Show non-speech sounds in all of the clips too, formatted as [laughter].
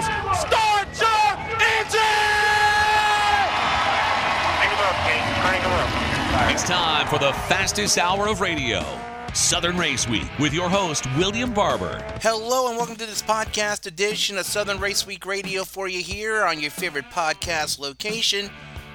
Gibbs. Start your engine! It's time for the fastest hour of radio. Southern Race Week with your host, William Barber. Hello, and welcome to this podcast edition of Southern Race Week Radio for you here on your favorite podcast location,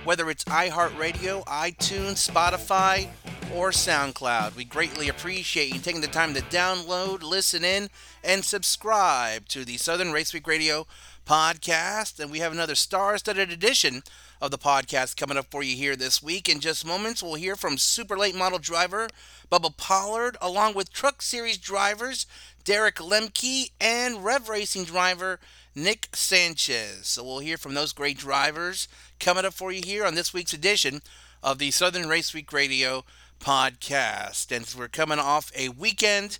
whether it's iHeartRadio, iTunes, Spotify, or SoundCloud. We greatly appreciate you taking the time to download, listen in, and subscribe to the Southern Race Week Radio podcast. And we have another star studded edition of the podcast coming up for you here this week. In just moments, we'll hear from super late model driver Bubba Pollard, along with Truck Series drivers Derek Lemke and Rev Racing driver Nick Sanchez. So we'll hear from those great drivers coming up for you here on this week's edition of the Southern Race Week Radio podcast. And we're coming off a weekend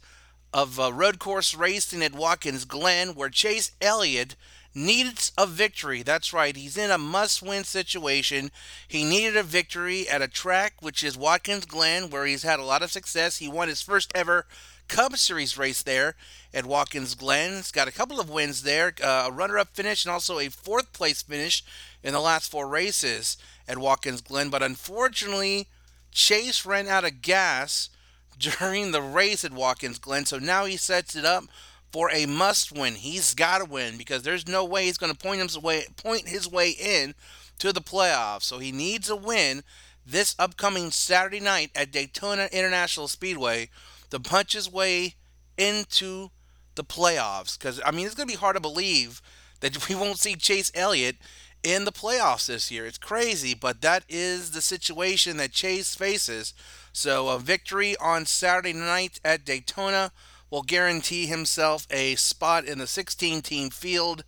of uh, road course racing at Watkins Glen where Chase Elliott needs a victory. That's right. He's in a must win situation. He needed a victory at a track which is Watkins Glen, where he's had a lot of success. He won his first ever Cup Series race there at Watkins Glen. He's got a couple of wins there, uh, a runner up finish, and also a fourth place finish in the last four races at Watkins Glen. But unfortunately, Chase ran out of gas [laughs] during the race at Watkins Glen, so now he sets it up for a must win. He's got to win because there's no way he's going to point his way point his way in to the playoffs. So he needs a win this upcoming Saturday night at Daytona International Speedway to punch his way into the playoffs. Because I mean, it's going to be hard to believe that [laughs] we won't see Chase Elliott in the playoffs this year. It's crazy, but that is the situation that Chase faces. So a victory on Saturday night at Daytona will guarantee himself a spot in the 16 team field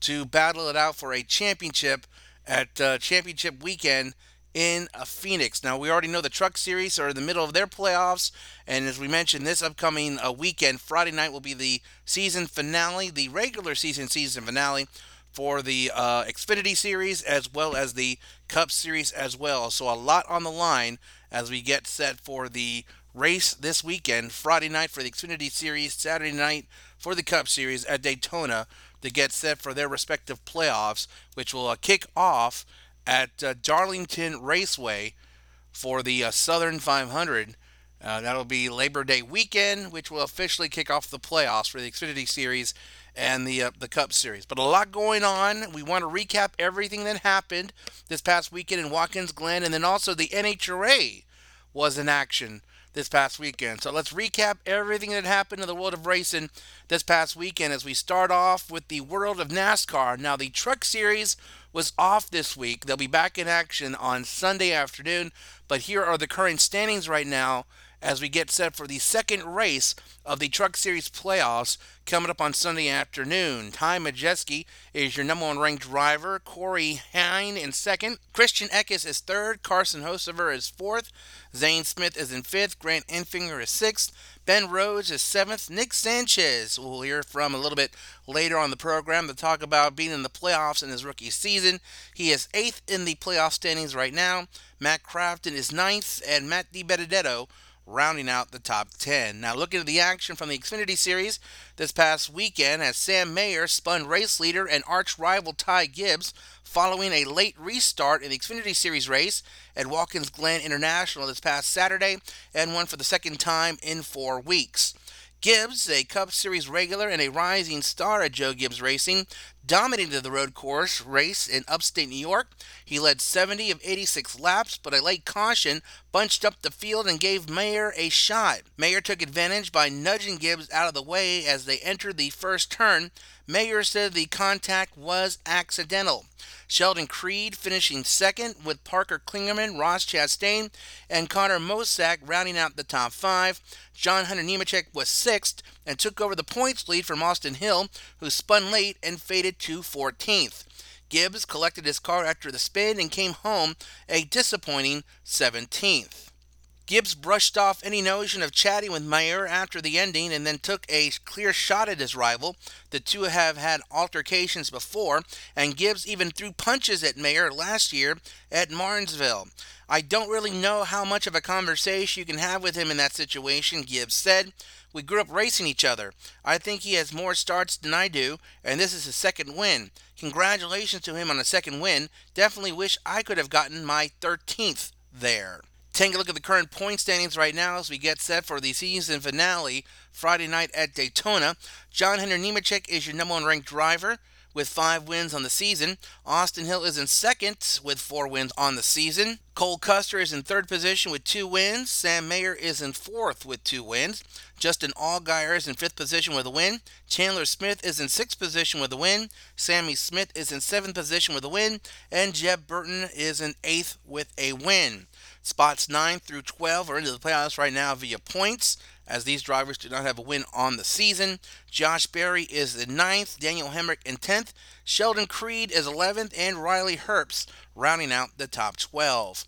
to battle it out for a championship at uh, championship weekend in Phoenix. Now, we already know the Truck Series are in the middle of their playoffs, and as we mentioned, this upcoming uh, weekend, Friday night, will be the season finale, the regular season season finale for the uh, Xfinity Series as well as the Cup Series as well. So, a lot on the line as we get set for the race this weekend, Friday night for the Xfinity Series, Saturday night for the Cup Series at Daytona to get set for their respective playoffs, which will uh, kick off at uh, Darlington Raceway for the uh, Southern 500. Uh, that'll be Labor Day weekend, which will officially kick off the playoffs for the Xfinity Series and the uh, the Cup Series. But a lot going on. We want to recap everything that happened this past weekend in Watkins Glen, and then also the NHRA was in action this past weekend. So let's recap everything that happened in the world of racing this past weekend as we start off with the world of NASCAR. Now, the Truck Series was off this week. They'll be back in action on Sunday afternoon, but here are the current standings right now as we get set for the second race of the Truck Series playoffs coming up on Sunday afternoon. Ty Majeski is your number one ranked driver. Corey Heim in second. Christian Eckes is third. Carson Hocevar is fourth. Zane Smith is in fifth. Grant Enfinger is sixth. Ben Rhodes is seventh. Nick Sanchez, we'll hear from a little bit later on the program to talk about being in the playoffs in his rookie season. He is eighth in the playoff standings right now. Matt Crafton is ninth, and Matt DiBenedetto rounding out the top 10. Now, looking at the action from the Xfinity Series this past weekend, as Sam Mayer spun race leader and arch rival Ty Gibbs following a late restart in the Xfinity Series race at Watkins Glen International this past Saturday and won for the second time in four weeks. Gibbs, a Cup Series regular and a rising star at Joe Gibbs Racing, dominated the road course race in upstate New York. He led 70 of 86 laps, but a late caution bunched up the field and gave Mayer a shot. Mayer took advantage by nudging Gibbs out of the way as they entered the first turn. Mayer said the contact was accidental. Sheldon Creed finishing second, with Parker Kligerman, Ross Chastain, and Connor Mosack rounding out the top five. John Hunter Nemechek was sixth and took over the points lead from Austin Hill, who spun late and faded to 14th. Gibbs collected his car after the spin and came home a disappointing 17th. Gibbs brushed off any notion of chatting with Mayer after the ending and then took a clear shot at his rival. The two have had altercations before, and Gibbs even threw punches at Mayer last year at Martinsville. I don't really know how much of a conversation you can have with him in that situation, Gibbs said. We grew up racing each other. I think he has more starts than I do, and this is his second win. Congratulations to him on a second win. Definitely wish I could have gotten my 13th there. Take a look at the current point standings right now as we get set for the season finale Friday night at Daytona. John Henry Nemechek is your number one ranked driver with five wins on the season. Austin Hill is in second with four wins on the season. Cole Custer is in third position with two wins. Sam Mayer is in fourth with two wins. Justin Allgaier is in fifth position with a win. Chandler Smith is in sixth position with a win. Sammy Smith is in seventh position with a win. And Jeb Burton is in eighth with a win. Spots 9 through 12 are into the playoffs right now via points, as these drivers do not have a win on the season. Josh Berry is in ninth, Daniel Hemric in 10th, Sheldon Creed is 11th, and Riley Herbst rounding out the top 12.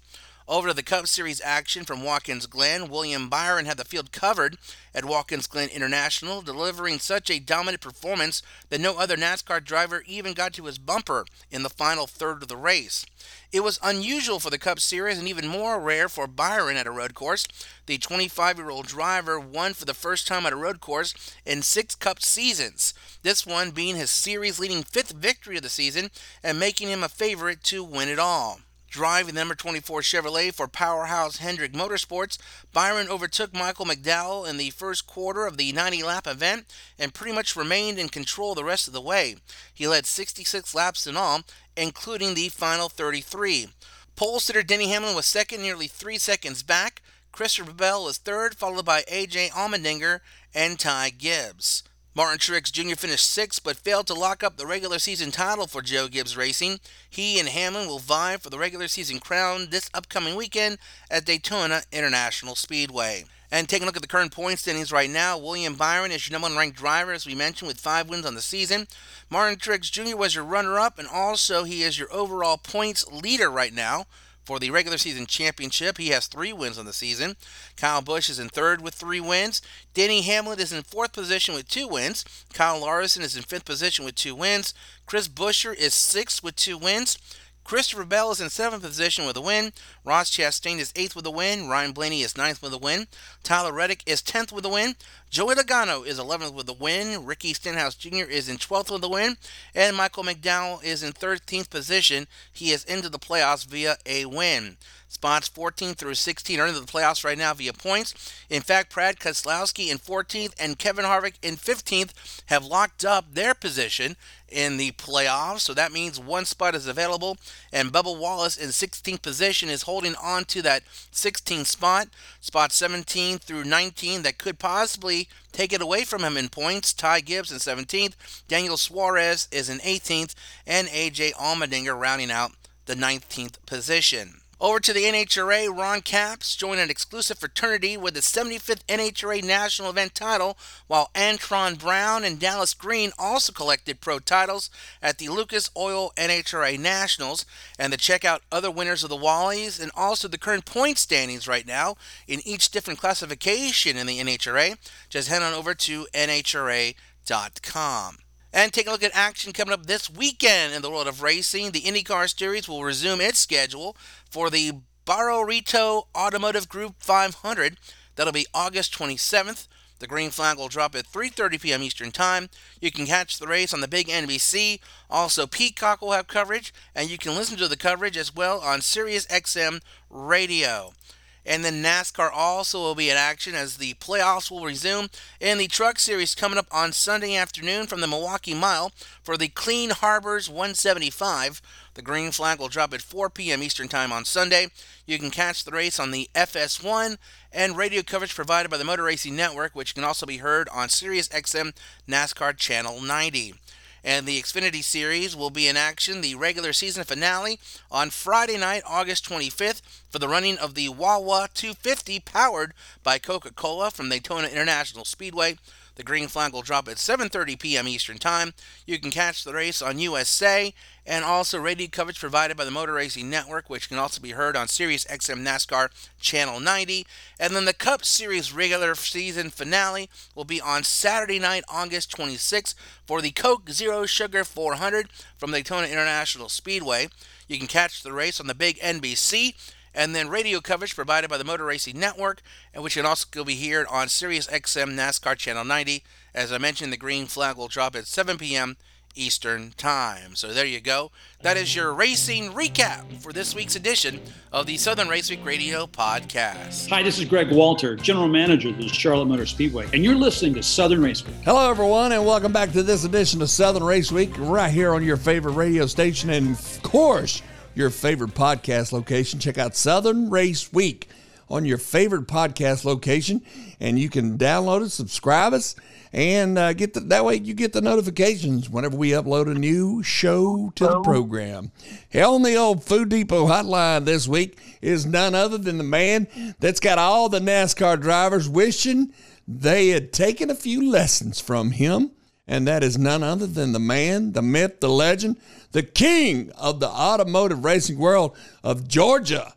Over to the Cup Series action from Watkins Glen, William Byron had the field covered at Watkins Glen International, delivering such a dominant performance that no other NASCAR driver even got to his bumper in the final third of the race. It was unusual for the Cup Series and even more rare for Byron at a road course. The 25 year old driver won for the first time at a road course in six Cup seasons, this one being his series leading fifth victory of the season and making him a favorite to win it all. Driving the number 24 Chevrolet for Powerhouse Hendrick Motorsports, Byron overtook Michael McDowell in the first quarter of the 90 lap event and pretty much remained in control the rest of the way. He led 66 laps in all, including the final 33. Pole sitter Denny Hamlin was second, nearly three seconds back. Christopher Bell was third, followed by A.J. Allmendinger and Ty Gibbs. Martin Truex Jr. finished sixth but failed to lock up the regular season title for Joe Gibbs Racing. He and Hamlin will vie for the regular season crown this upcoming weekend at Daytona International Speedway. And taking a look at the current point standings right now, William Byron is your number one ranked driver, as we mentioned, with five wins on the season. Martin Truex Jr. was your runner up, and also he is your overall points leader right now for the regular season championship. He has three wins on the season. Kyle Busch is in third with three wins. Denny Hamlin is in fourth position with two wins. Kyle Larson is in fifth position with two wins. Chris Buescher is sixth with two wins. Christopher Bell is in seventh position with a win. Ross Chastain is eighth with a win. Ryan Blaney is ninth with a win. Tyler Reddick is tenth with a win. Joey Logano is 11th with a win. Ricky Stenhouse Jr. is in 12th with a win. And Michael McDowell is in 13th position. He is into the playoffs via a win. Spots 14 through 16 are into the playoffs right now via points. In fact, Brad Keselowski in 14th and Kevin Harvick in 15th have locked up their position in the playoffs. So that means one spot is available. And Bubba Wallace in 16th position is holding on to that 16th spot. Spot 17 through 19 that could possibly take it away from him in points. Ty Gibbs in 17th. Daniel Suarez is in 18th. And AJ Allmendinger rounding out the 19th position. Over to the NHRA, Ron Capps joined an exclusive fraternity with the 75th NHRA National Event title, while Antron Brown and Dallas Glenn also collected pro titles at the Lucas Oil NHRA Nationals. And to check out other winners of the Wallies and also the current point standings right now in each different classification in the NHRA, just head on over to NHRA.com. And take a look at action coming up this weekend in the world of racing. The IndyCar Series will resume its schedule for the Bommarito Automotive Group 500. That'll be August 27th. The green flag will drop at 3:30 p.m. Eastern Time. You can catch the race on the big NBC. Also, Peacock will have coverage, and you can listen to the coverage as well on Sirius XM Radio. And then NASCAR also will be in action as the playoffs will resume in the Truck Series coming up on Sunday afternoon from the Milwaukee Mile for the Clean Harbors 175. The green flag will drop at 4 p.m. Eastern Time on Sunday. You can catch the race on the FS1 and radio coverage provided by the Motor Racing Network, which can also be heard on Sirius XM NASCAR Channel 90 and the Xfinity Series will be in action the regular season finale on Friday night, August 25th, for the running of the Wawa 250 powered by Coca Cola from Daytona International Speedway. The green flag will drop at 7:30 p.m. Eastern Time. You can catch the race on USA and also radio coverage provided by the Motor Racing Network, which can also be heard on Sirius XM NASCAR Channel 90. And then the Cup Series regular season finale will be on Saturday night, August 26th, for the Coke Zero Sugar 400 from Daytona International Speedway. You can catch the race on the big NBC and then radio coverage provided by the Motor Racing Network, and which can also be heard on Sirius XM NASCAR Channel 90. As I mentioned, the green flag will drop at 7 p.m. Eastern Time. So there you go. That is your racing recap for this week's edition of the Southern Race Week Radio podcast. Hi, this is Greg Walter, General Manager of the Charlotte Motor Speedway, and you're listening to Southern Race Week. Hello, everyone, and welcome back to this edition of Southern Race Week, right here on your favorite radio station, and of course, your favorite podcast location. Check out Southern Race Week on your favorite podcast location, and you can download it, subscribe us, and uh, get the, that way you get the notifications whenever we upload a new show to the program. Hell, on the old Food Depot hotline this week is none other than the man that's got all the NASCAR drivers wishing they had taken a few lessons from him and that is none other than the man, the myth, the legend, the king of the automotive racing world of Georgia.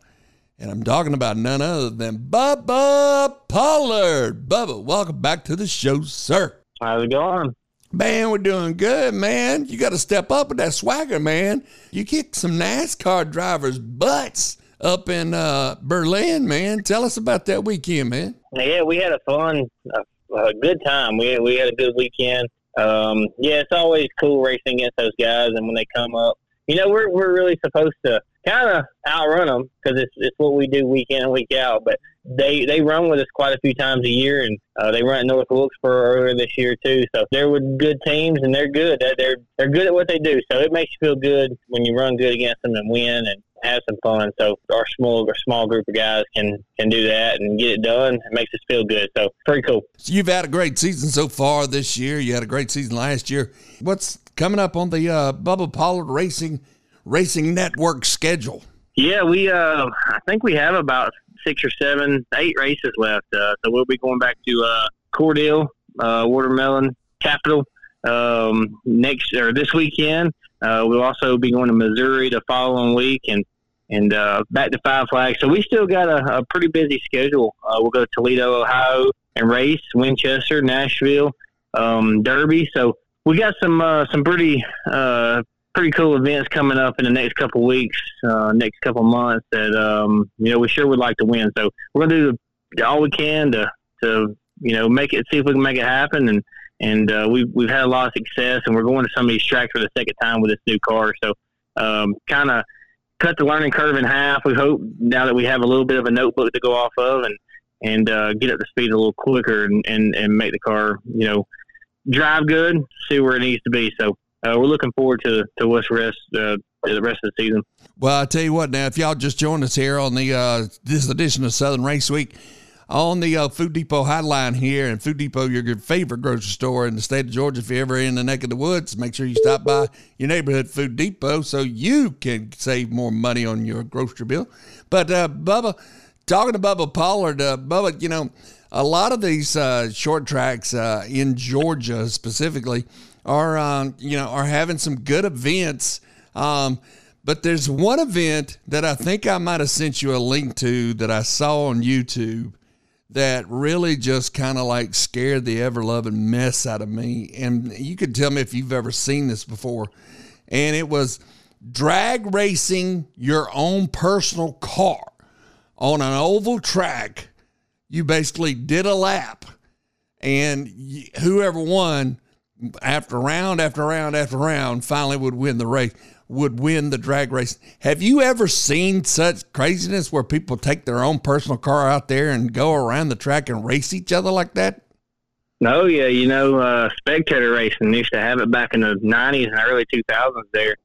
And I'm talking about none other than Bubba Pollard. Bubba, welcome back to the show, sir. How's it going? Man, we're doing good, man. You got to step up with that swagger, man. You kicked some NASCAR drivers' butts up in uh, Berlin, man. Tell us about that weekend, man. Yeah, we had a fun, a, a good time. We we had a good weekend. Um, yeah, it's always cool racing against those guys, and when they come up, you know, we're we're really supposed to kind of outrun them because it's it's what we do week in and week out. But they they run with us quite a few times a year, and uh, they run at North Wilkesboro earlier this year too. So they're with good teams, and they're good. They're they're good at what they do. So it makes you feel good when you run good against them and win and have some fun. So our small our small group of guys can can do that and get it done. It makes us feel good. So pretty cool. So you've had a great season so far this year. You had a great season last year. What's coming up on the uh, Bubba Pollard Racing Racing Network schedule? Yeah, we uh, I think we have about six or seven, eight races left. Uh, so we'll be going back to uh, Cordele, uh, Watermelon, Capital um, next or this weekend. Uh, we'll also be going to Missouri the following week and and uh, back to Five Flags. So we still got a, a pretty busy schedule. Uh, we'll go to Toledo, Ohio, and race Winchester, Nashville, um, Derby. So we got some uh, some pretty uh, pretty cool events coming up in the next couple weeks, uh, next couple months that um, you know we sure would like to win. So we're gonna do all we can to to you know make it, see if we can make it happen, and and uh, we've we've had a lot of success, and we're going to some of these tracks for the second time with this new car. So um, kind of cut the learning curve in half. We hope now that we have a little bit of a notebook to go off of, and and uh, get up to speed a little quicker, and, and and make the car you know drive good, see where it needs to be. So uh, we're looking forward to to what's rest uh, the rest of the season. Well, I tell you what, now if y'all just joined us here on the uh, this edition of Southern Race Week on the uh, Food Depot hotline here, and Food Depot, your favorite grocery store in the state of Georgia. If you're ever in the neck of the woods, make sure you stop by your neighborhood Food Depot so you can save more money on your grocery bill. But uh, Bubba, talking to Bubba Pollard, uh, Bubba, you know, a lot of these uh, short tracks uh, in Georgia specifically are um, you know are having some good events. Um, but there's one event that I think I might have sent you a link to that I saw on YouTube that really just kind of like scared the ever loving mess out of me. And you could tell me if you've ever seen this before. And it was drag racing your own personal car on an oval track. You basically did a lap, and whoever won after round after round after round finally would win the race would win the drag race. Have you ever seen such craziness where people take their own personal car out there and go around the track and race each other like that? No yeah you know uh, spectator racing used to have it back in the 90s and early 2000s there.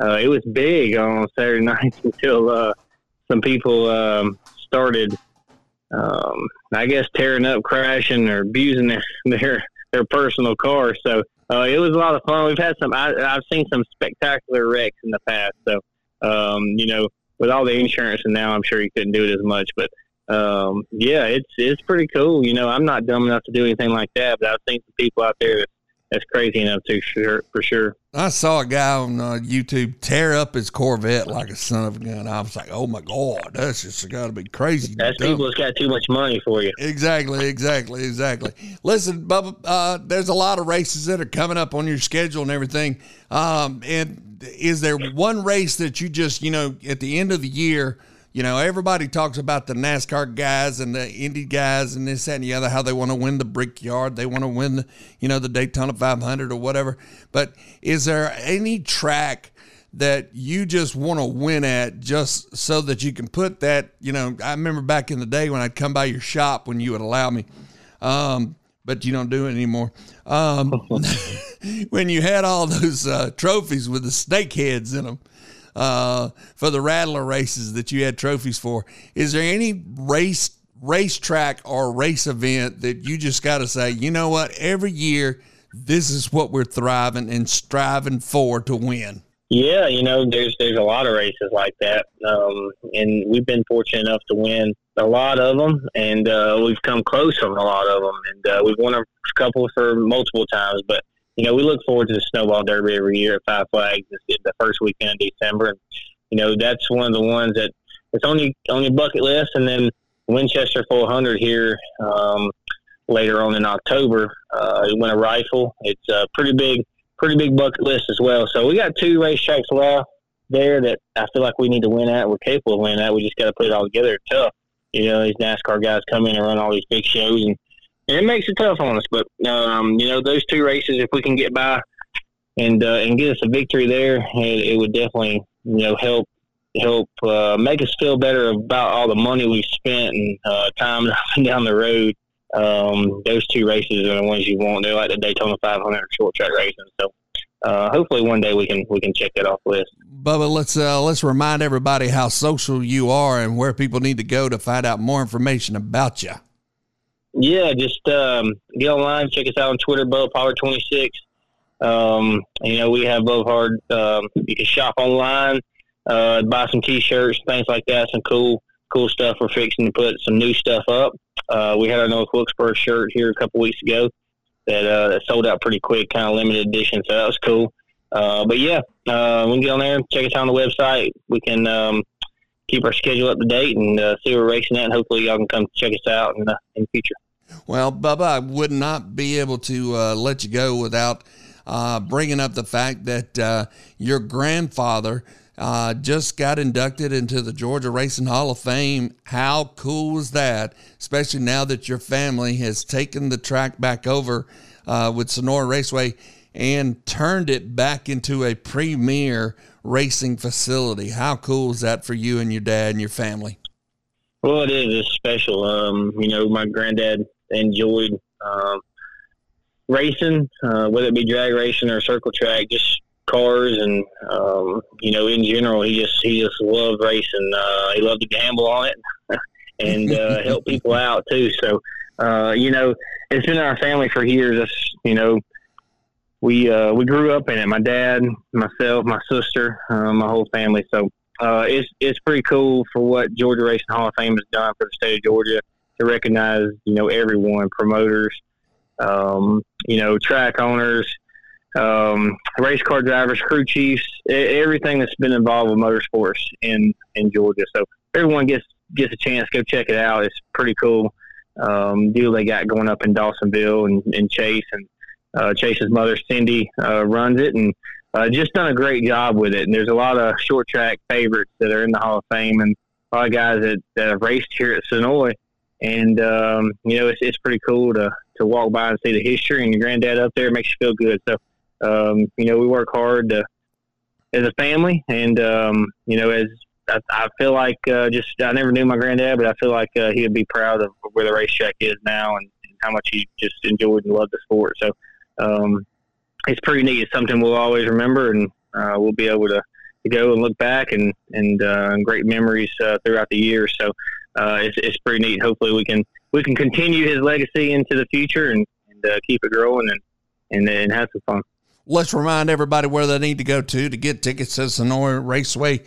Uh, it was big on saturday [laughs] nights until uh, some people um, started um, i guess tearing up crashing or abusing their, [laughs] their their personal car. So uh, it was a lot of fun. We've had some. I, have seen some spectacular wrecks in the past. So um, you know, with all the insurance and now, I'm sure you couldn't do it as much. But um, yeah, it's it's pretty cool. You know, I'm not dumb enough to do anything like that, but I've seen some people out there that, that's crazy enough to sure for sure. I saw a guy on uh, YouTube tear up his Corvette like a son of a gun. I was like, "Oh my god, that's just got to be crazy." That's dumb. people that's got too much money for you. Exactly, exactly, exactly. Listen, Bubba, uh, there's a lot of races that are coming up on your schedule and everything. Um, and is there one race that you just, you know, at the end of the year, you know, everybody talks about the NASCAR guys and the Indy guys and this, that, and the other, how they want to win the Brickyard, they want to win the, you know, the Daytona 500 or whatever. But is there any track that you just want to win at just so that you can put that, you know, I remember back in the day when I'd come by your shop when you would allow me, um, but you don't do it anymore. Um, [laughs] when you had all those uh, trophies with the snake heads in them uh, for the Rattler races that you had trophies for. Is there any race racetrack or race event that you just got to say, you know what, every year this is what we're thriving and striving for to win? Yeah, you know, there's there's a lot of races like that, um, and we've been fortunate enough to win a lot of them, and uh, we've come close on a lot of them, and uh, we've won a couple for multiple times. But you know, we look forward to the Snowball Derby every year at Five Flags. It's the first weekend in December. And, you know, that's one of the ones that it's only on your bucket list. And then Winchester 400 here um, later on in October. Uh, win a rifle. It's a pretty big, pretty big bucket list as well. So we got two racetracks left there that I feel like we need to win at. We're capable of winning at. We just got to put it all together. It's tough. You know, these NASCAR guys come in and run all these big shows and and it makes it tough on us. But um, you know, those two races, if we can get by and uh, and get us a victory there, it, it would definitely you know help help uh, make us feel better about all the money we've spent and uh, time [laughs] down the road. Um, those two races are the ones you want. They're like the Daytona 500 short track racing. So uh, hopefully one day we can we can check that off list. Bubba, let's uh, let's remind everybody how social you are and where people need to go to find out more information about you. Yeah, just um, get online, check us out on Twitter, Bo Power twenty six. Um, you know, we have Beaupard. Um, you can shop online, uh, buy some T-shirts, things like that. Some cool, cool stuff. We're fixing to put some new stuff up. Uh, we had our North Wilkesboro shirt here a couple weeks ago that uh, sold out pretty quick, kind of limited edition. So that was cool. Uh, but yeah, uh, we can get on there, check us out on the website. We can um, keep our schedule up to date and uh, see where we're racing at. And hopefully, y'all can come check us out in the, in the future. Well, Bubba, I would not be able to uh, let you go without uh, bringing up the fact that uh, your grandfather uh, just got inducted into the Georgia Racing Hall of Fame. How cool is that? Especially now that your family has taken the track back over uh, with Senoia Raceway and turned it back into a premier racing facility. How cool is that for you and your dad and your family? Well, it is. It's special. Um, you know, my granddad enjoyed um, racing, uh, whether it be drag racing or circle track, just cars, and um, you know, in general, he just he just loved racing. Uh, he loved to gamble on it [laughs] and uh, [laughs] help people out too. So, uh, you know, it's been in our family for years. It's, you know, we uh, we grew up in it. My dad, myself, my sister, uh, my whole family. So uh, it's it's pretty cool for what Georgia Racing Hall of Fame has done for the state of Georgia to recognize you know everyone, promoters, um, you know track owners, um, race car drivers, crew chiefs, everything that's been involved with motorsports in in Georgia. So everyone gets gets a chance, go check it out. It's pretty cool um, deal they got going up in Dawsonville and, and Chase and uh, Chase's mother Cindy uh, runs it and uh, just done a great job with it. And there's a lot of short track favorites that are in the Hall of Fame and a lot of guys that, that have raced here at Senoia. And, um, you know, it's, it's pretty cool to, to walk by and see the history and your granddad up there. Makes you feel good. So, um, you know, we work hard to, as a family. And, um, you know, as I, I feel like uh, just, I never knew my granddad, but I feel like uh, he would be proud of where the racetrack is now and, and how much he just enjoyed and loved the sport. So, um, it's pretty neat. It's something we'll always remember, and uh, we'll be able to, to go and look back and and, uh, great memories uh, throughout the years. So uh, it's it's pretty neat. Hopefully, we can we can continue his legacy into the future and, and uh, keep it growing and and and have some fun. Let's remind everybody where they need to go to to get tickets to Senoia Raceway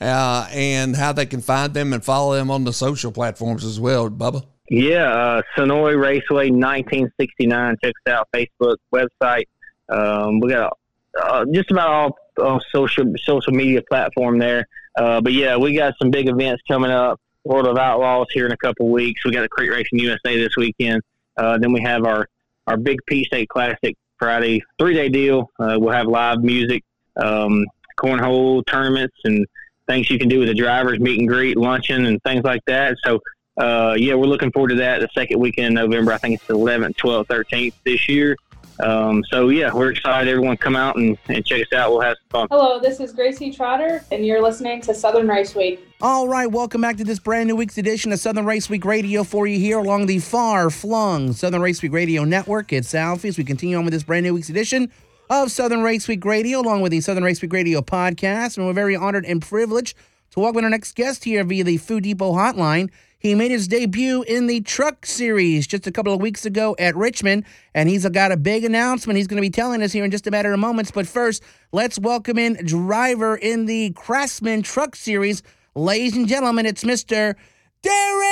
uh, and how they can find them and follow them on the social platforms as well, Bubba. Yeah, uh, Senoia Raceway 1969. Check us out Facebook website. Um, we got uh, just about all, all social social media platform there. Uh, but yeah, we got some big events coming up. World of Outlaws here in a couple weeks. We got the Crate Racing USA this weekend. Uh, then we have our our big Peach State Classic Friday three day deal. Uh, we'll have live music, um, cornhole tournaments, and things you can do with the drivers, meet and greet, luncheon, and things like that. So uh, yeah, we're looking forward to that. The second weekend in November, I think it's the 11th, 12th, 13th this year. Um, so yeah, we're excited. Everyone come out and, and check us out. We'll have some fun. Hello, this is Gracie Trotter, and you're listening to Southern Race Week. All right, welcome back to this brand new week's edition of Southern Race Week Radio for you here along the far flung Southern Race Week Radio Network. It's Alfie as we continue on with this brand new week's edition of Southern Race Week Radio along with the Southern Race Week Radio podcast. And we're very honored and privileged to welcome our next guest here via the Food Depot hotline. He made his debut in the Truck Series just a couple of weeks ago at Richmond, and he's got a big announcement he's going to be telling us here in just a matter of moments. But first, let's welcome in driver in the Craftsman Truck Series. Ladies and gentlemen, it's Mr. Derek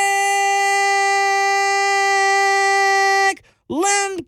Lemke.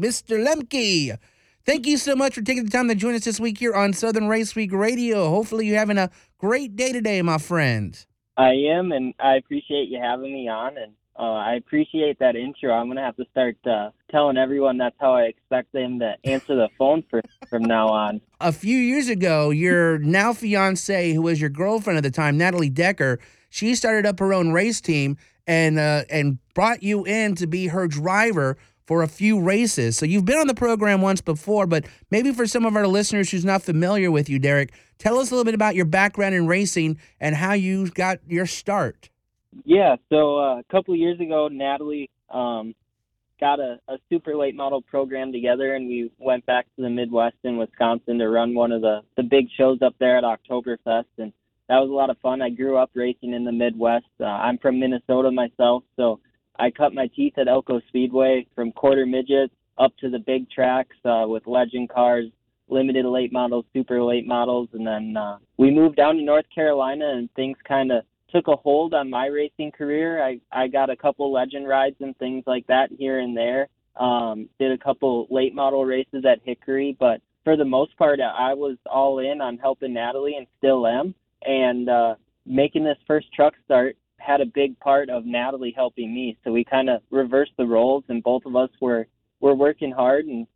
Mr. Lemke. Thank you so much for taking the time to join us this week here on Southern Race Week Radio. Hopefully, you're having a great day today, my friend. I am, and I appreciate you having me on, and uh, I appreciate that intro. I'm gonna have to start uh, telling everyone that's how I expect them to answer the phone for, from now on. A few years ago, your now fiance, who was your girlfriend at the time, Natalie Decker, she started up her own race team and uh, and brought you in to be her driver for a few races. So you've been on the program once before, but maybe for some of our listeners who's not familiar with you, Derek, tell us a little bit about your background in racing and how you got your start. Yeah, so uh, a couple years ago, Natalie um, got a, a super late model program together, and we went back to the Midwest in Wisconsin to run one of the, the big shows up there at Oktoberfest. And that was a lot of fun. I grew up racing in the Midwest. Uh, I'm from Minnesota myself, so I cut my teeth at Elko Speedway from quarter midgets up to the big tracks uh, with legend cars, limited late models, super late models, and then uh, we moved down to North Carolina, and things kind of took a hold on my racing career. I I got a couple legend rides and things like that here and there. Um, did a couple late model races at Hickory, but for the most part, I was all in on helping Natalie and still am. And uh, making this first truck start had a big part of Natalie helping me. So we kind of reversed the roles, and both of us were were working hard and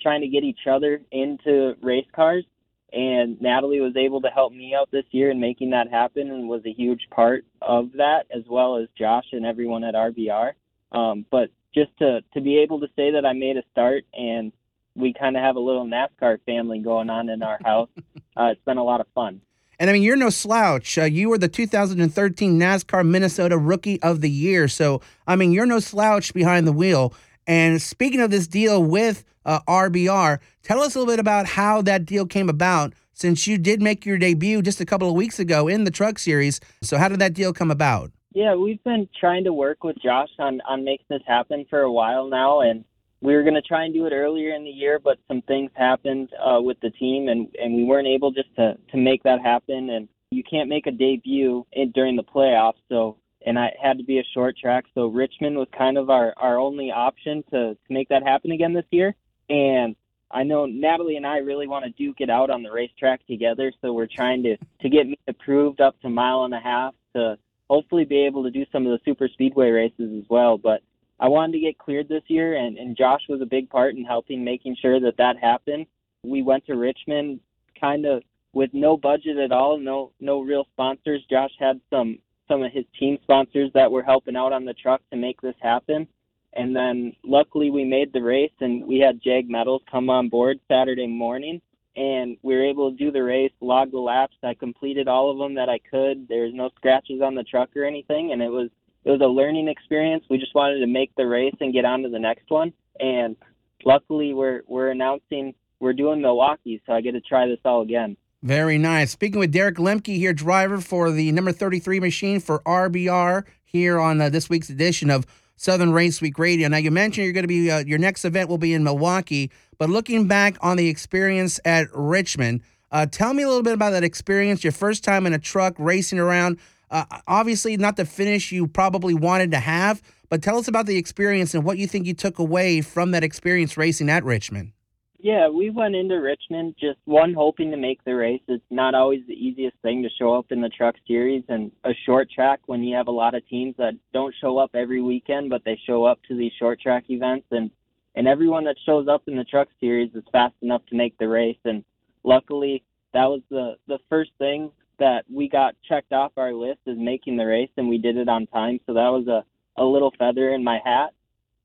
trying to get each other into race cars. And Natalie was able to help me out this year in making that happen, and was a huge part of that, as well as Josh and everyone at RBR. Um, but just to to be able to say that I made a start and we kind of have a little NASCAR family going on in our house. [laughs] Uh, it's been a lot of fun. And I mean, you're no slouch. Uh, you were the 2013 NASCAR Minnesota Rookie of the Year. So, I mean, you're no slouch behind the wheel. And speaking of this deal with uh, RBR, tell us a little bit about how that deal came about since you did make your debut just a couple of weeks ago in the Truck Series. So, how did that deal come about? Yeah, we've been trying to work with Josh on, on making this happen for a while now. And we were going to try and do it earlier in the year, but some things happened uh, with the team, and, and we weren't able just to, to make that happen. And you can't make a debut in, during the playoffs, so and I had to be a short track, so Richmond was kind of our, our only option to, to make that happen again this year. And I know Natalie and I really want to duke it out on the racetrack together, so we're trying to to get me approved up to mile and a half to hopefully be able to do some of the super speedway races as well. But I wanted to get cleared this year, and, and Josh was a big part in helping making sure that that happened. We went to Richmond kind of with no budget at all, no no real sponsors. Josh had some some of his team sponsors that were helping out on the truck to make this happen. And then luckily we made the race and we had Jag Metals come on board Saturday morning and we were able to do the race, log the laps. I completed all of them that I could. There was no scratches on the truck or anything and it was it was a learning experience. We just wanted to make the race and get on to the next one. And luckily, we're we're announcing we're doing Milwaukee, so I get to try this all again. Very nice. Speaking with Derek Lemke here, driver for the number 33 machine for RBR here on uh, this week's edition of Southern Race Week Radio. Now, you mentioned you're going to be, uh, your next event will be in Milwaukee, but looking back on the experience at Richmond, uh, tell me a little bit about that experience, your first time in a truck racing around. Uh, obviously, not the finish you probably wanted to have, but tell us about the experience and what you think you took away from that experience racing at Richmond. Yeah, we went into Richmond just one hoping to make the race. It's not always the easiest thing to show up in the truck series and a short track when you have a lot of teams that don't show up every weekend, but they show up to these short track events and and everyone that shows up in the truck series is fast enough to make the race and luckily that was the the first thing that we got checked off our list is making the race and we did it on time so that was a a little feather in my hat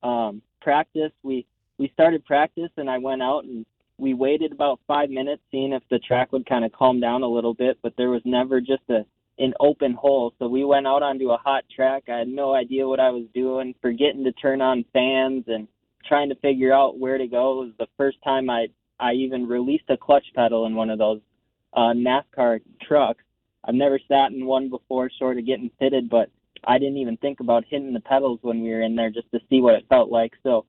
um practice we we started practice and I went out and we waited about five minutes seeing if the track would kind of calm down a little bit, but there was never just a an open hole. So we went out onto a hot track. I had no idea what I was doing, forgetting to turn on fans and trying to figure out where to go. It was the first time I I even released a clutch pedal in one of those uh, NASCAR trucks. I've never sat in one before, sort of getting fitted, but I didn't even think about hitting the pedals when we were in there just to see what it felt like. So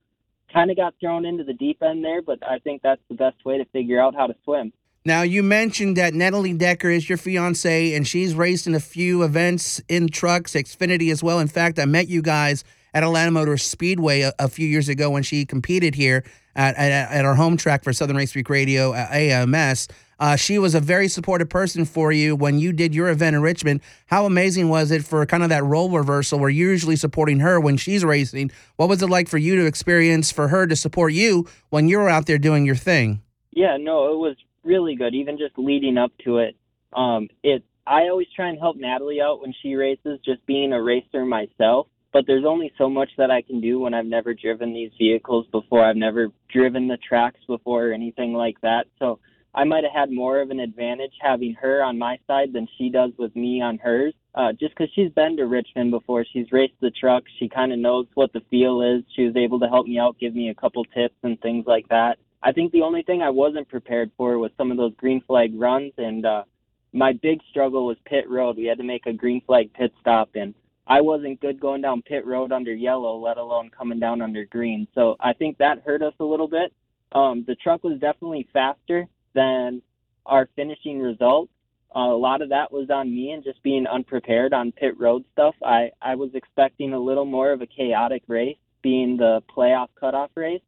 kind of got thrown into the deep end there, but I think that's the best way to figure out how to swim. Now, you mentioned that Natalie Decker is your fiance, and she's raced in a few events in trucks, Xfinity as well. In fact, I met you guys at Atlanta Motor Speedway a, a few years ago when she competed here at, at, at our home track for Southern Race Week Radio, uh, AMS. Uh, she was a very supportive person for you when you did your event in Richmond. How amazing was it for kind of that role reversal where you're usually supporting her when she's racing? What was it like for you to experience for her to support you when you were out there doing your thing? Yeah, no, it was really good. Even just leading up to it, um, it. I always try and help Natalie out when she races, just being a racer myself. But there's only so much that I can do when I've never driven these vehicles before. I've never driven the tracks before or anything like that. So I might have had more of an advantage having her on my side than she does with me on hers. Uh, just because she's been to Richmond before, she's raced the truck, she kind of knows what the feel is. She was able to help me out, give me a couple tips and things like that. I think the only thing I wasn't prepared for was some of those green flag runs, and uh, my big struggle was pit road. We had to make a green flag pit stop, and I wasn't good going down pit road under yellow, let alone coming down under green. So I think that hurt us a little bit. Um, the truck was definitely faster, than our finishing results. Uh, a lot of that was on me and just being unprepared on pit road stuff. I, I was expecting a little more of a chaotic race, being the playoff cutoff race,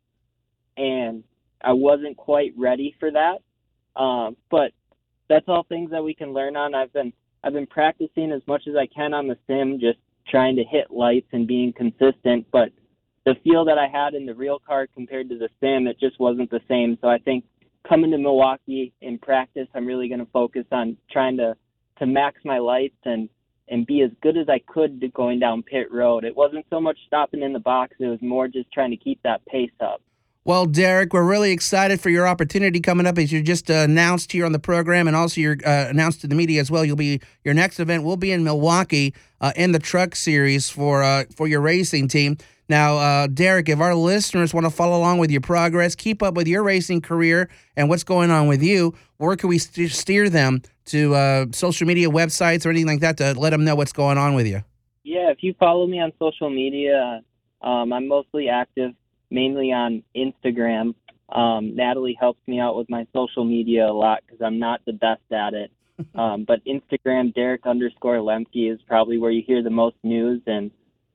and I wasn't quite ready for that. Um, but that's all things that we can learn on. I've been I've been practicing as much as I can on the sim, just trying to hit lights and being consistent. But the feel that I had in the real car compared to the sim, it just wasn't the same. So I think coming to Milwaukee in practice, I'm really going to focus on trying to to max my lights and and be as good as I could to going down pit road. It wasn't so much stopping in the box; it was more just trying to keep that pace up. Well, Derek, we're really excited for your opportunity coming up as you just uh, announced here on the program, and also you're uh, announced to the media as well. You'll be your next event will be in Milwaukee uh, in the Truck Series for uh, for your racing team. Now, uh, Derek, if our listeners want to follow along with your progress, keep up with your racing career and what's going on with you, where can we st- steer them to uh, social media websites or anything like that to let them know what's going on with you? Yeah, if you follow me on social media, um, I'm mostly active, mainly on Instagram. Um, Natalie helps me out with my social media a lot because I'm not the best at it. [laughs] Um, but Instagram, Derek underscore Lemke is probably where you hear the most news and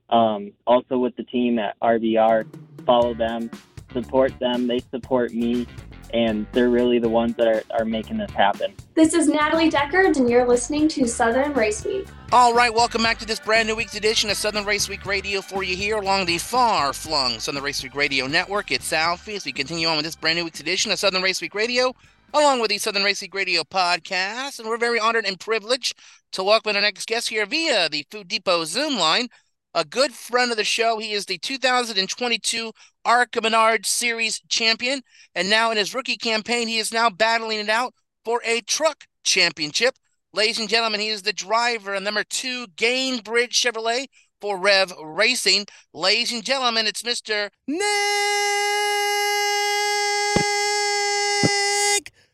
um, also with the team at RBR, follow them, support them. They support me, and they're really the ones that are, are making this happen. This is Natalie Decker, and you're listening to Southern Race Week. All right, welcome back to this brand new week's edition of Southern Race Week Radio for you here along the far flung Southern Race Week Radio Network. It's Alfie as we continue on with this brand new week's edition of Southern Race Week Radio along with the Southern Race Week Radio podcast. And we're very honored and privileged to welcome our next guest here via the Food Depot Zoom line a good friend of the show. He is the 2022 ARCA Menard Series champion. And now in his rookie campaign, he is now battling it out for a truck championship. Ladies and gentlemen, he is the driver of number two Gainbridge Chevrolet for Rev Racing. Ladies and gentlemen, it's Mr. Nick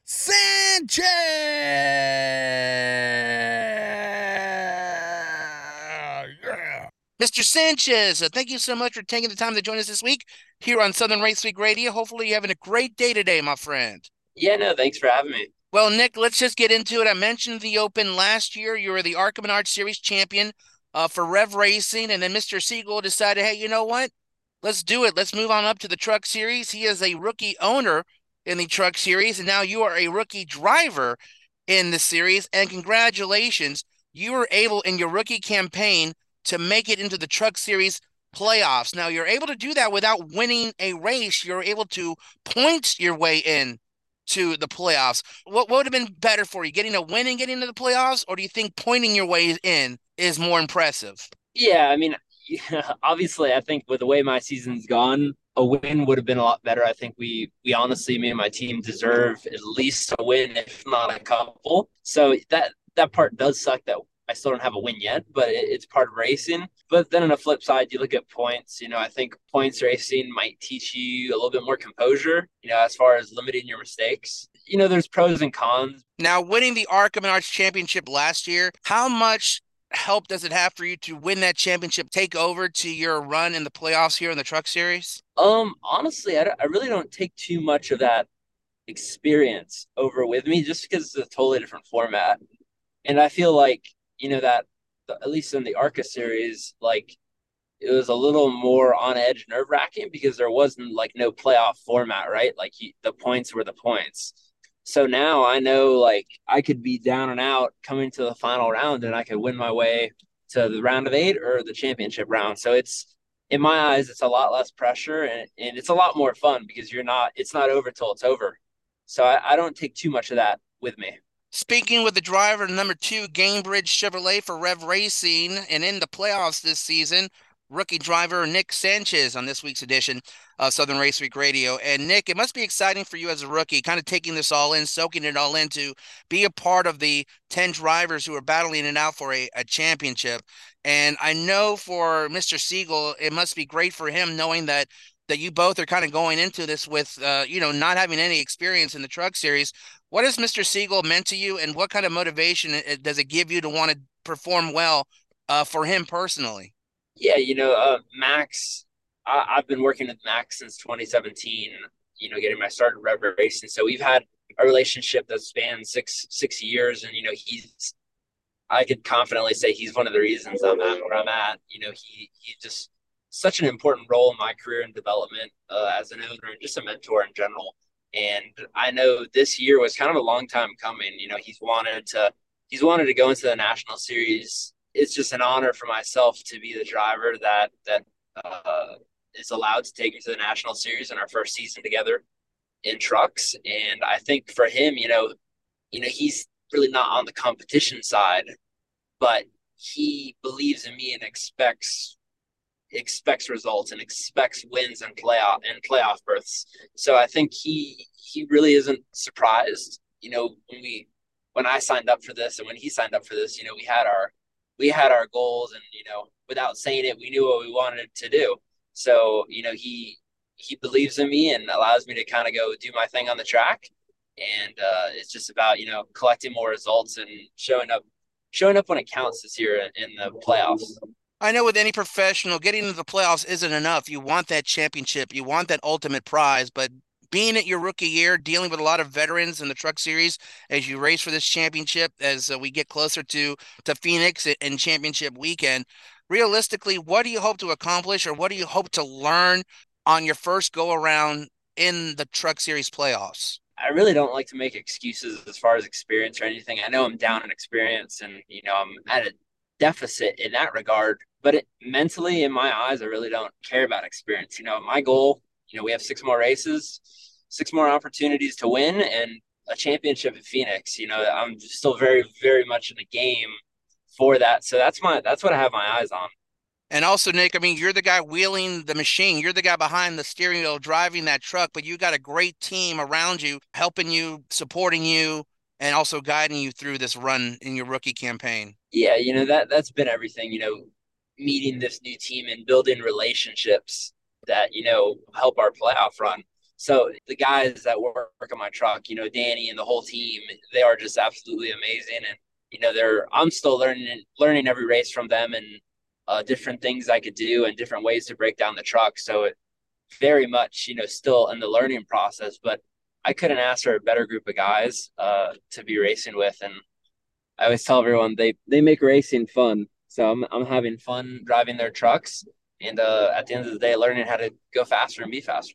Sanchez. Mr. Sanchez, uh, thank you so much for taking the time to join us this week here on Southern Race Week Radio. Hopefully, you're having a great day today, my friend. Yeah, no, thanks for having me. Well, Nick, let's just get into it. I mentioned the Open last year. You were the ARCA Menard Series champion uh, for Rev Racing, and then Mr. Siegel decided, hey, you know what? Let's do it. Let's move on up to the Truck Series. He is a rookie owner in the Truck Series, and now you are a rookie driver in the series. And congratulations, you were able in your rookie campaign to make it into the Truck Series playoffs. Now you're able to do that without winning a race. You're able to point your way in to the playoffs. What, what would have been better for you, getting a win and getting into the playoffs, or do you think pointing your way in is more impressive? Yeah, I mean, [laughs] obviously, I think with the way my season's gone, a win would have been a lot better. I think we we honestly, me and my team deserve at least a win, if not a couple. So that that part does suck that I still don't have a win yet, but it, it's part of racing. But then on the flip side, you look at points. You know, I think points racing might teach you a little bit more composure. You know, as far as limiting your mistakes. You know, there's pros and cons. Now, winning the ARCA Menards Championship last year, how much help does it have for you to win that championship, take over to your run in the playoffs here in the Truck Series? Um, honestly, I, I really don't take too much of that experience over with me just because it's a totally different format. And I feel like you know that at least in the Arca series, like it was a little more on edge, nerve wracking because there wasn't like no playoff format, right? Like he, the points were the points. So now I know like I could be down and out coming to the final round and I could win my way to the round of eight or the championship round. So it's in my eyes, it's a lot less pressure and, and it's a lot more fun because you're not, it's not over till it's over. So I, I don't take too much of that with me. Speaking with the driver, number two, Gainbridge Chevrolet for Rev Racing, and in the playoffs this season, rookie driver Nick Sanchez on this week's edition of Southern Race Week Radio. And Nick, it must be exciting for you as a rookie, kind of taking this all in, soaking it all in to be a part of the 10 drivers who are battling it out for a, a championship. And I know for Mr. Siegel, it must be great for him knowing that that you both are kind of going into this with, uh, you know, not having any experience in the truck series. What has Mr. Siegel meant to you, and what kind of motivation does it give you to want to perform well uh, for him personally? Yeah, you know, uh, Max, I, have been working with Max since 2017. You know, getting my start in Rev Racing, so we've had a relationship that spans six six years, and you know, he's I could confidently say he's one of the reasons I'm at where I'm at. You know, he he just such an important role in my career and development uh, as an owner and just a mentor in general. And I know this year was kind of a long time coming. You know, he's wanted to he's wanted to go into the national series. It's just an honor for myself to be the driver that that uh, is allowed to take me to the national series in our first season together in trucks. And I think for him, you know, you know, he's really not on the competition side, but he believes in me and expects expects results and expects wins and playoff and playoff berths. So I think he he really isn't surprised. You know, when we when I signed up for this and when he signed up for this, you know, we had our we had our goals and you know, without saying it, we knew what we wanted to do. So, you know, he he believes in me and allows me to kind of go do my thing on the track. And uh, it's just about, you know, collecting more results and showing up showing up when it counts this year in the playoffs. I know with any professional, getting into the playoffs isn't enough. You want that championship, you want that ultimate prize, but being at your rookie year, dealing with a lot of veterans in the truck series as you race for this championship, as uh, we get closer to to Phoenix and championship weekend, realistically, what do you hope to accomplish, or what do you hope to learn on your first go around in the truck series playoffs? I really don't like to make excuses as far as experience or anything. I know I'm down in experience, and you know I'm at a deficit in that regard. But it, mentally, in my eyes, I really don't care about experience. You know, my goal, you know, we have six more races, six more opportunities to win, and a championship in Phoenix. You know, I'm still very, very much in the game for that. So that's my that's what I have my eyes on. And also, Nick, I mean, you're the guy wheeling the machine. You're the guy behind the steering wheel driving that truck, but you got a great team around you, helping you, supporting you, and also guiding you through this run in your rookie campaign. Yeah, you know that that's been everything. You know, meeting this new team and building relationships that you know help our playoff run. So the guys that work on my truck, you know, Danny and the whole team, they are just absolutely amazing. And you know, they're I'm still learning learning every race from them, and uh, different things I could do and different ways to break down the truck. So it very much, you know, still in the learning process, but I couldn't ask for a better group of guys uh, to be racing with. And I always tell everyone they, they make racing fun. So I'm, I'm having fun driving their trucks and uh, at the end of the day, learning how to go faster and be faster.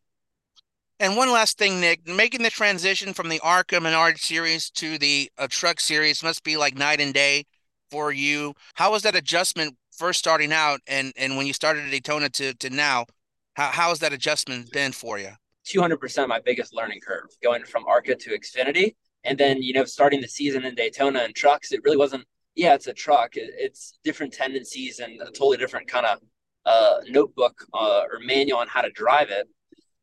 And one last thing, Nick, making the transition from the ARCA Menard series to the uh, truck series must be like night and day for you. How was that adjustment first starting out and, and when you started at Daytona to, to now? How, how has that adjustment been for you? 200% my biggest learning curve going from ARCA to Xfinity. And then, you know, starting the season in Daytona and trucks, it really wasn't, yeah, it's a truck. It's different tendencies and a totally different kind of uh, notebook uh, or manual on how to drive it.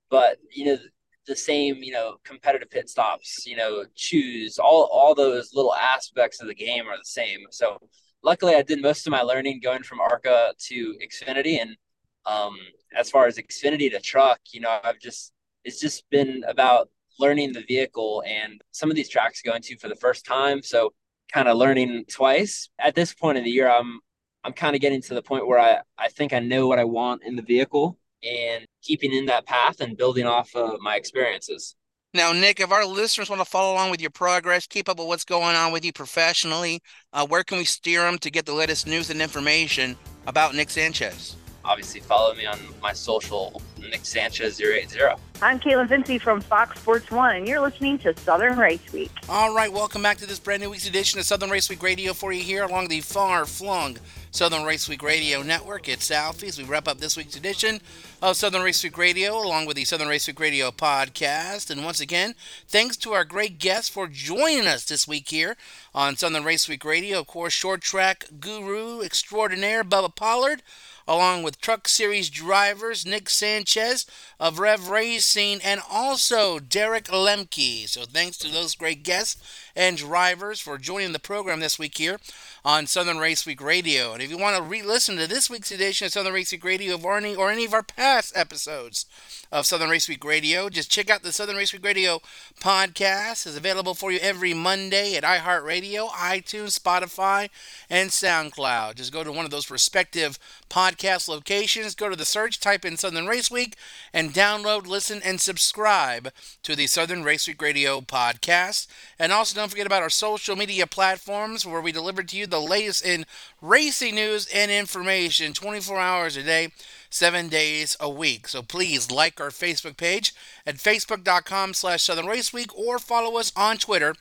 But, you know, the same, you know, competitive pit stops, you know, choose all, all those little aspects of the game are the same. So luckily I did most of my learning going from ARCA to Xfinity. And um, as far as Xfinity to truck, you know, I've just, it's just been about learning the vehicle and some of these tracks going to for the first time. So kind of learning twice. At this point in the year, I'm I'm kind of getting to the point where I, I think I know what I want in the vehicle and keeping in that path and building off of my experiences. Now, Nick, if our listeners want to follow along with your progress, keep up with what's going on with you professionally, uh, where can we steer them to get the latest news and information about Nick Sanchez? Obviously, follow me on my social, Nick Sanchez 080. I'm Kaitlyn Vincie from Fox Sports One, and you're listening to Southern Race Week. All right, welcome back to this brand new week's edition of Southern Race Week Radio for you here along the far flung Southern Race Week Radio Network. It's Alfie as we wrap up this week's edition of Southern Race Week Radio along with the Southern Race Week Radio podcast. And once again, thanks to our great guests for joining us this week here on Southern Race Week Radio. Of course, short track guru extraordinaire Bubba Pollard along with Truck Series drivers Nick Sanchez of Rev Racing and also Derek Lemke. So thanks to those great guests and drivers for joining the program this week here on Southern Race Week Radio. And if you want to re-listen to this week's edition of Southern Race Week Radio or any, or any of our past episodes of Southern Race Week Radio, just check out the Southern Race Week Radio podcast. It's available for you every Monday at iHeartRadio, iTunes, Spotify, and SoundCloud. Just go to one of those respective podcast locations, go to the search, type in Southern Race Week, and download, listen, and subscribe to the Southern Race Week Radio podcast. And also don't forget about our social media platforms where we deliver to you the latest in racing news and information 24 hours a day seven days a week. So please like our Facebook page at facebook.com slash Southern Race Week or follow us on Twitter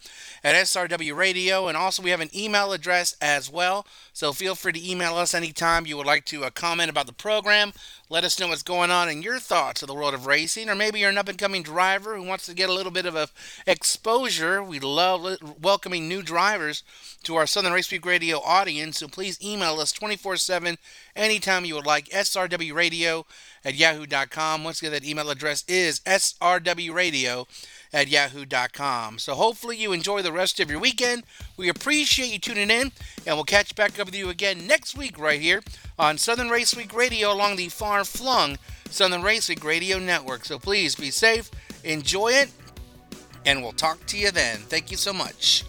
at SRW Radio. And also we have an email address as well. So feel free to email us anytime you would like to uh, comment about the program. Let us know what's going on in your thoughts of the world of racing, or maybe you're an up-and-coming driver who wants to get a little bit of a exposure. We love welcoming new drivers to our Southern Race Week Radio audience. So please email us 24/7 anytime you would like. srwradio at yahoo.com. Once again, that email address is srwradio at yahoo.com. So hopefully you enjoy the rest of your weekend. We appreciate you tuning in, and we'll catch back up with you again next week right here on Southern Race Week Radio along the far flung Southern Race Week Radio Network. So please be safe, enjoy it, and we'll talk to you then. Thank you so much.